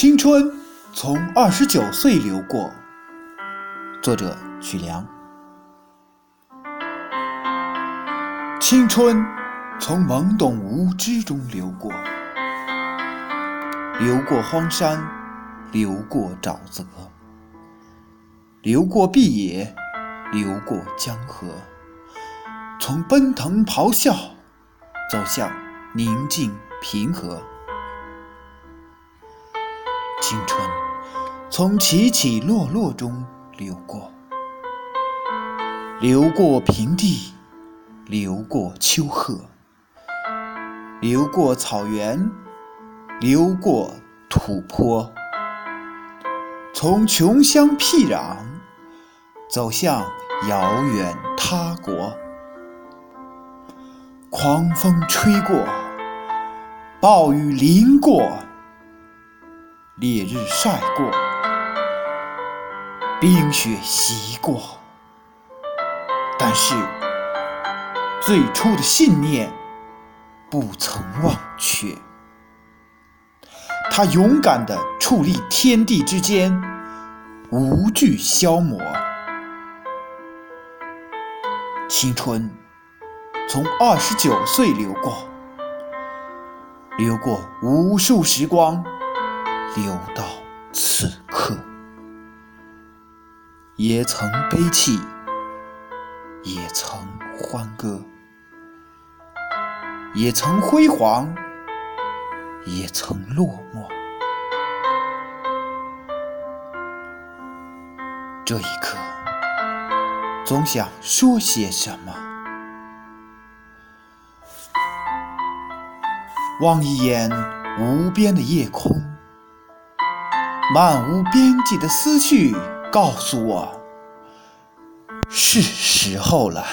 青春从二十九岁流过。作者：曲梁。青春从懵懂无知中流过，流过荒山，流过沼泽，流过碧野，流过江河，从奔腾咆哮走向宁静平和。从起起落落中流过，流过平地，流过丘壑，流过草原，流过土坡，从穷乡僻壤走向遥远他国。狂风吹过，暴雨淋过。烈日晒过，冰雪袭过，但是最初的信念不曾忘却。他勇敢地矗立天地之间，无惧消磨。青春从二十九岁流过，流过无数时光。流到此，也曾悲泣，也曾欢歌，也曾辉煌，也曾落寞。这一刻，总想说些什么。望一眼无边的夜空。漫无边际的思绪告诉我，是时候了。